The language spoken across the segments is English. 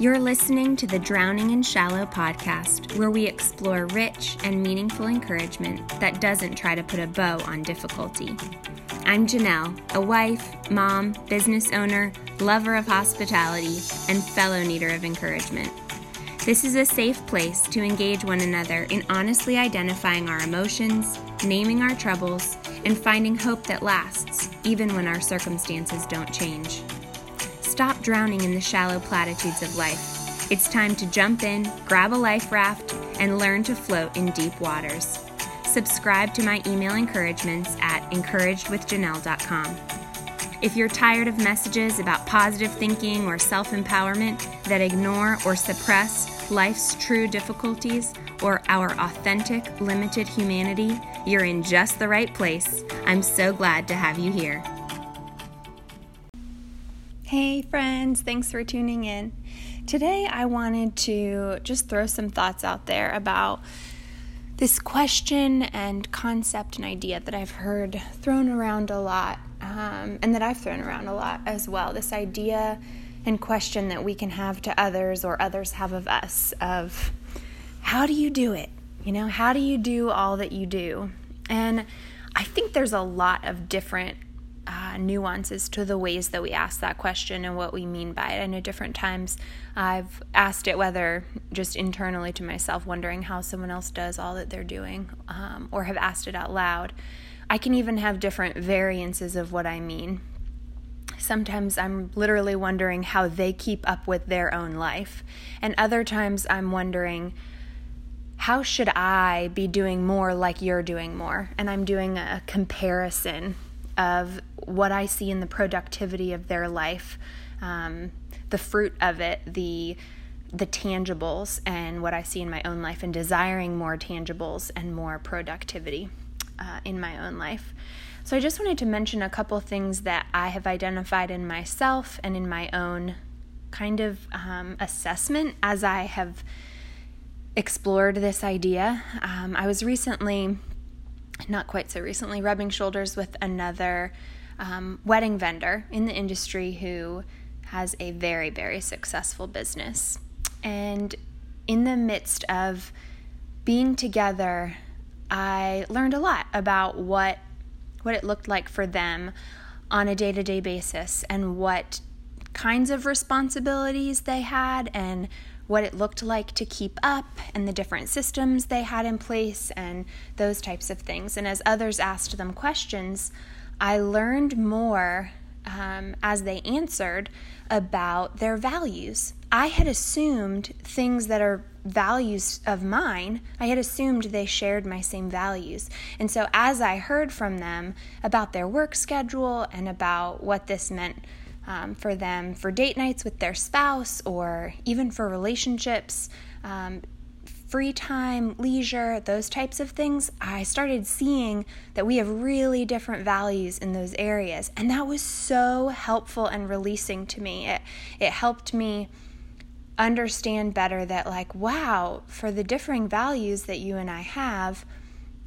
You're listening to the Drowning in Shallow podcast, where we explore rich and meaningful encouragement that doesn't try to put a bow on difficulty. I'm Janelle, a wife, mom, business owner, lover of hospitality, and fellow needer of encouragement. This is a safe place to engage one another in honestly identifying our emotions, naming our troubles, and finding hope that lasts, even when our circumstances don't change. Stop drowning in the shallow platitudes of life. It's time to jump in, grab a life raft, and learn to float in deep waters. Subscribe to my email encouragements at encouragedwithjanelle.com. If you're tired of messages about positive thinking or self empowerment that ignore or suppress life's true difficulties or our authentic, limited humanity, you're in just the right place. I'm so glad to have you here. Hey, friends, thanks for tuning in. Today, I wanted to just throw some thoughts out there about this question and concept and idea that I've heard thrown around a lot, um, and that I've thrown around a lot as well. This idea and question that we can have to others or others have of us of how do you do it? You know, how do you do all that you do? And I think there's a lot of different uh, nuances to the ways that we ask that question and what we mean by it. I know different times I've asked it, whether just internally to myself, wondering how someone else does all that they're doing, um, or have asked it out loud. I can even have different variances of what I mean. Sometimes I'm literally wondering how they keep up with their own life, and other times I'm wondering, how should I be doing more like you're doing more? And I'm doing a comparison of what I see in the productivity of their life, um, the fruit of it, the the tangibles, and what I see in my own life, and desiring more tangibles and more productivity uh, in my own life. So I just wanted to mention a couple things that I have identified in myself and in my own kind of um, assessment as I have explored this idea. Um, I was recently not quite so recently, rubbing shoulders with another um, wedding vendor in the industry who has a very, very successful business. And in the midst of being together, I learned a lot about what what it looked like for them on a day-to-day basis and what kinds of responsibilities they had and what it looked like to keep up and the different systems they had in place and those types of things. And as others asked them questions, I learned more um, as they answered about their values. I had assumed things that are values of mine, I had assumed they shared my same values. And so as I heard from them about their work schedule and about what this meant um, for them for date nights with their spouse or even for relationships, um, free time, leisure, those types of things, I started seeing that we have really different values in those areas. And that was so helpful and releasing to me. It, it helped me understand better that, like, wow, for the differing values that you and I have,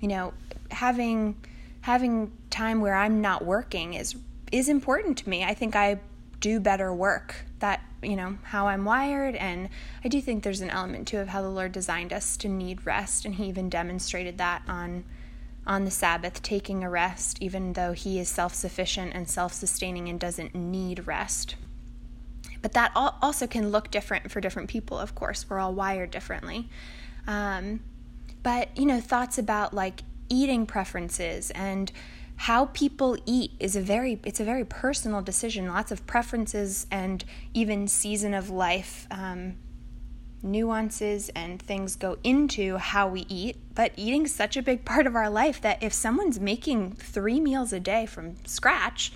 you know, having having time where I'm not working is is important to me. I think I do better work that you know how i'm wired and i do think there's an element too of how the lord designed us to need rest and he even demonstrated that on on the sabbath taking a rest even though he is self-sufficient and self-sustaining and doesn't need rest. But that also can look different for different people of course. We're all wired differently. Um, but you know thoughts about like eating preferences and how people eat is a very it's a very personal decision. Lots of preferences and even season of life um, nuances and things go into how we eat. But eating's such a big part of our life that if someone's making three meals a day from scratch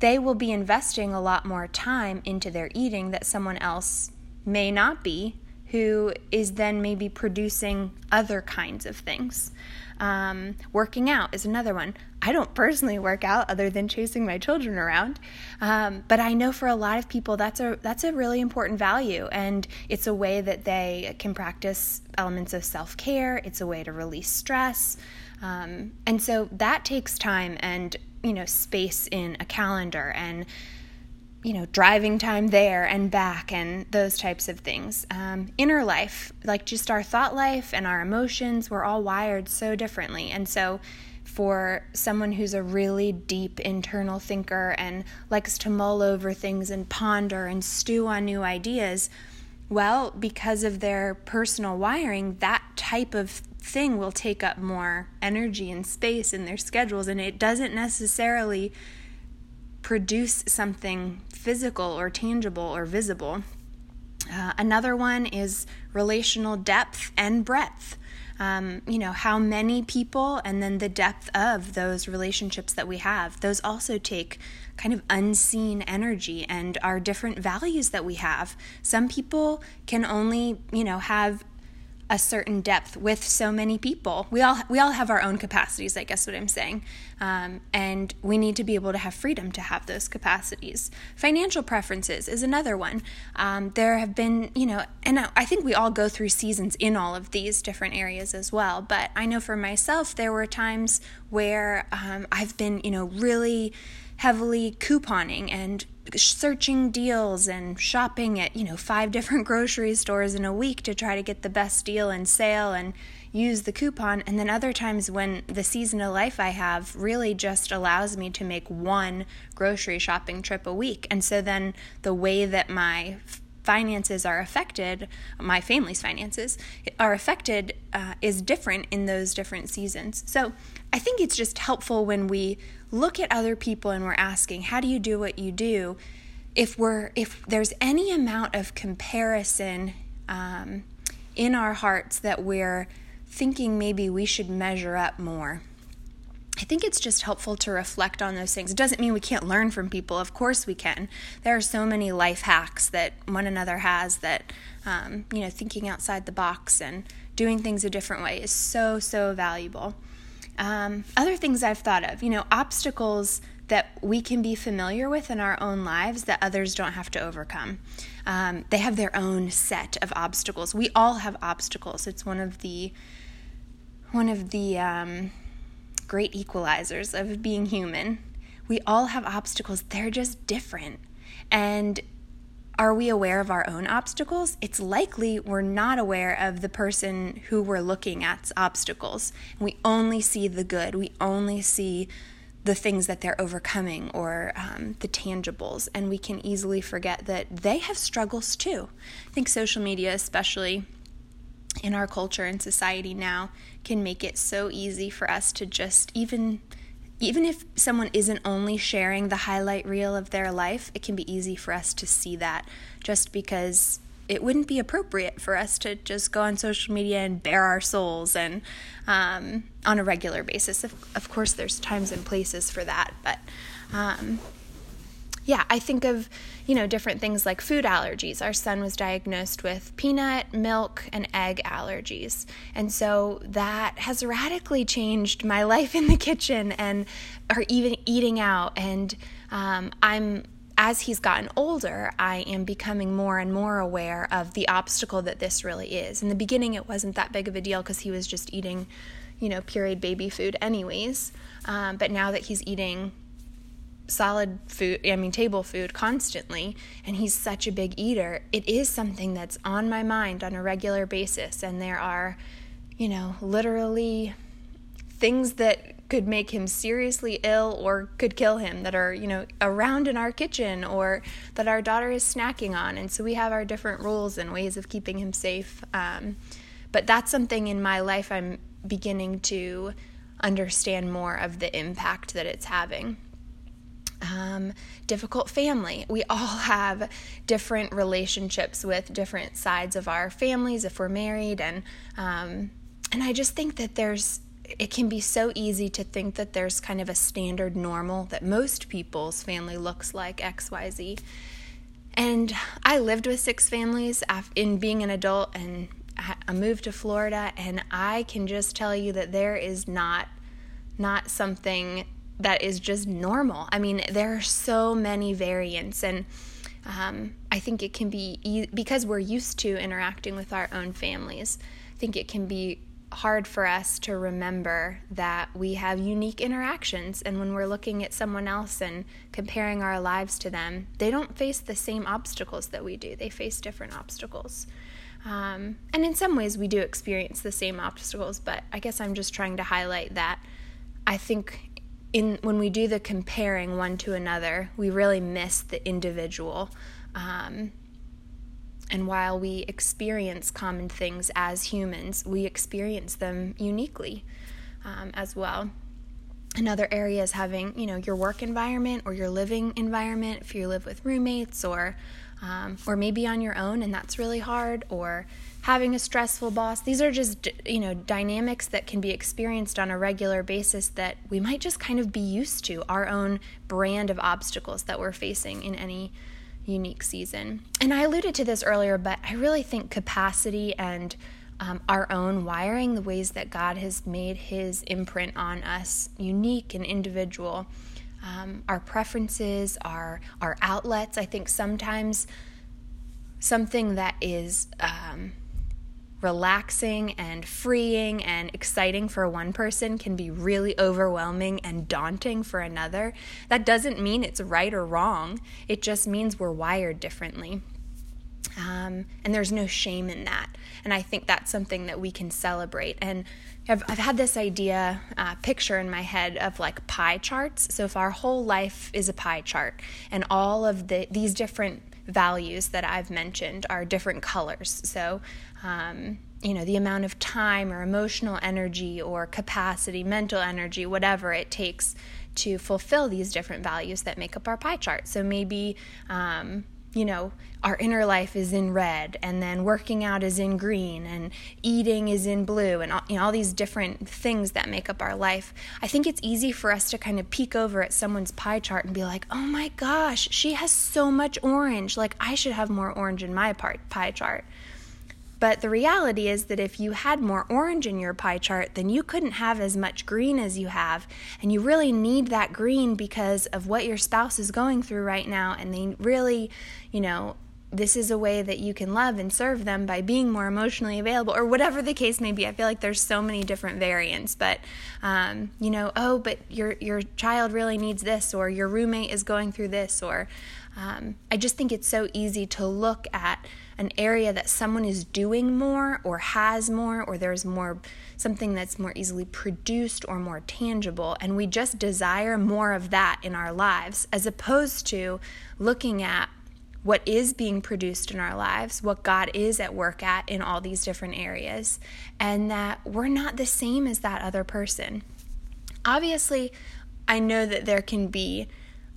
they will be investing a lot more time into their eating that someone else may not be who is then maybe producing other kinds of things. Um, working out is another one. I don't personally work out other than chasing my children around, um, but I know for a lot of people that's a that's a really important value, and it's a way that they can practice elements of self care. It's a way to release stress, um, and so that takes time and you know space in a calendar. And you know, driving time there and back and those types of things. Um, inner life, like just our thought life and our emotions, we're all wired so differently. And so, for someone who's a really deep internal thinker and likes to mull over things and ponder and stew on new ideas, well, because of their personal wiring, that type of thing will take up more energy and space in their schedules, and it doesn't necessarily produce something physical or tangible or visible. Uh, another one is relational depth and breadth. Um, you know, how many people and then the depth of those relationships that we have. Those also take kind of unseen energy and our different values that we have. Some people can only, you know, have a certain depth with so many people. We all we all have our own capacities, I guess what I'm saying, um, and we need to be able to have freedom to have those capacities. Financial preferences is another one. Um, there have been, you know, and I think we all go through seasons in all of these different areas as well. But I know for myself, there were times where um, I've been, you know, really heavily couponing and searching deals and shopping at, you know, five different grocery stores in a week to try to get the best deal and sale and use the coupon. And then other times when the season of life I have really just allows me to make one grocery shopping trip a week. And so then the way that my finances are affected, my family's finances are affected, uh, is different in those different seasons. So I think it's just helpful when we look at other people and we're asking, how do you do what you do? If we're if there's any amount of comparison um, in our hearts that we're thinking maybe we should measure up more. I think it's just helpful to reflect on those things. It doesn't mean we can't learn from people. Of course we can. There are so many life hacks that one another has that, um, you know, thinking outside the box and doing things a different way is so, so valuable. Um, other things I've thought of, you know, obstacles that we can be familiar with in our own lives that others don't have to overcome. Um, they have their own set of obstacles. We all have obstacles. It's one of the one of the um, great equalizers of being human. We all have obstacles. They're just different, and are we aware of our own obstacles? It's likely we're not aware of the person who we're looking at's obstacles. We only see the good, we only see the things that they're overcoming or um, the tangibles, and we can easily forget that they have struggles too. I think social media, especially in our culture and society now, can make it so easy for us to just even even if someone isn't only sharing the highlight reel of their life, it can be easy for us to see that just because it wouldn't be appropriate for us to just go on social media and bare our souls and um, on a regular basis. Of, of course, there's times and places for that, but um, yeah, I think of, you know, different things like food allergies. Our son was diagnosed with peanut, milk, and egg allergies. And so that has radically changed my life in the kitchen and or even eating out. And um, I'm as he's gotten older, I am becoming more and more aware of the obstacle that this really is. In the beginning, it wasn't that big of a deal because he was just eating, you know, pureed baby food, anyways. Um, but now that he's eating solid food, I mean, table food constantly, and he's such a big eater, it is something that's on my mind on a regular basis. And there are, you know, literally things that could make him seriously ill or could kill him that are, you know, around in our kitchen or that our daughter is snacking on. And so we have our different rules and ways of keeping him safe. Um, but that's something in my life I'm beginning to understand more of the impact that it's having um, difficult family. We all have different relationships with different sides of our families if we're married, and um, and I just think that there's it can be so easy to think that there's kind of a standard normal that most people's family looks like X Y Z. And I lived with six families in being an adult, and I moved to Florida, and I can just tell you that there is not not something that is just normal. I mean, there are so many variants, and um, I think it can be e- because we're used to interacting with our own families. I think it can be hard for us to remember that we have unique interactions. And when we're looking at someone else and comparing our lives to them, they don't face the same obstacles that we do, they face different obstacles. Um, and in some ways, we do experience the same obstacles, but I guess I'm just trying to highlight that I think in when we do the comparing one to another, we really miss the individual. Um, and while we experience common things as humans, we experience them uniquely um, as well. Another area is having, you know, your work environment or your living environment. If you live with roommates or, um, or maybe on your own, and that's really hard. Or having a stressful boss. These are just, you know, dynamics that can be experienced on a regular basis that we might just kind of be used to. Our own brand of obstacles that we're facing in any unique season. And I alluded to this earlier, but I really think capacity and um, our own wiring, the ways that God has made his imprint on us unique and individual. Um, our preferences, our our outlets. I think sometimes something that is um, relaxing and freeing and exciting for one person can be really overwhelming and daunting for another. That doesn't mean it's right or wrong, it just means we're wired differently. Um, and there's no shame in that. And I think that's something that we can celebrate. And I've, I've had this idea, uh, picture in my head of like pie charts. So if our whole life is a pie chart and all of the, these different values that I've mentioned are different colors. So, um, you know, the amount of time or emotional energy or capacity, mental energy, whatever it takes to fulfill these different values that make up our pie chart. So maybe, um, you know, our inner life is in red, and then working out is in green, and eating is in blue, and all, you know, all these different things that make up our life. I think it's easy for us to kind of peek over at someone's pie chart and be like, oh my gosh, she has so much orange. Like, I should have more orange in my part pie chart. But the reality is that if you had more orange in your pie chart, then you couldn't have as much green as you have. And you really need that green because of what your spouse is going through right now. And they really, you know, this is a way that you can love and serve them by being more emotionally available or whatever the case may be i feel like there's so many different variants but um, you know oh but your your child really needs this or your roommate is going through this or um, i just think it's so easy to look at an area that someone is doing more or has more or there's more something that's more easily produced or more tangible and we just desire more of that in our lives as opposed to looking at what is being produced in our lives, what God is at work at in all these different areas, and that we're not the same as that other person. Obviously, I know that there can be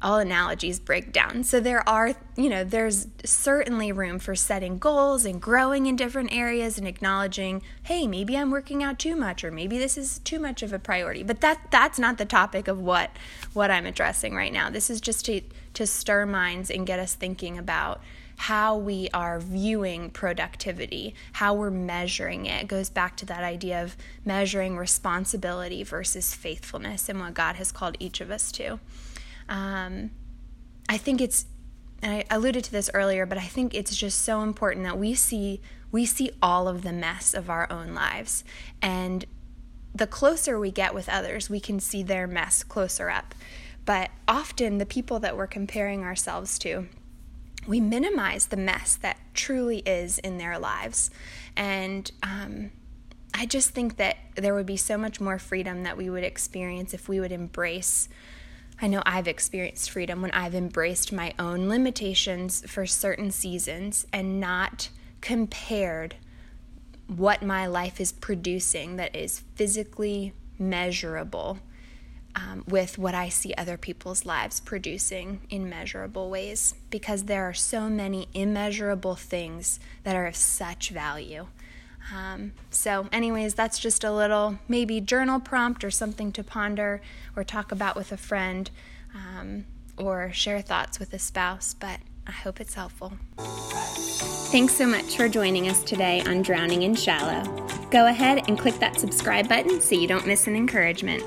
all analogies break down. So there are, you know, there's certainly room for setting goals and growing in different areas and acknowledging, hey, maybe I'm working out too much or maybe this is too much of a priority. But that that's not the topic of what what I'm addressing right now. This is just to to stir minds and get us thinking about how we are viewing productivity, how we're measuring it. it. goes back to that idea of measuring responsibility versus faithfulness and what God has called each of us to. Um, I think it's, and I alluded to this earlier, but I think it's just so important that we see we see all of the mess of our own lives, and the closer we get with others, we can see their mess closer up. But often, the people that we're comparing ourselves to, we minimize the mess that truly is in their lives. And um, I just think that there would be so much more freedom that we would experience if we would embrace I know I've experienced freedom when I've embraced my own limitations for certain seasons and not compared what my life is producing that is physically measurable um, with what I see other people's lives producing in measurable ways because there are so many immeasurable things that are of such value. Um, so, anyways, that's just a little maybe journal prompt or something to ponder or talk about with a friend um, or share thoughts with a spouse, but I hope it's helpful. Thanks so much for joining us today on Drowning in Shallow. Go ahead and click that subscribe button so you don't miss an encouragement.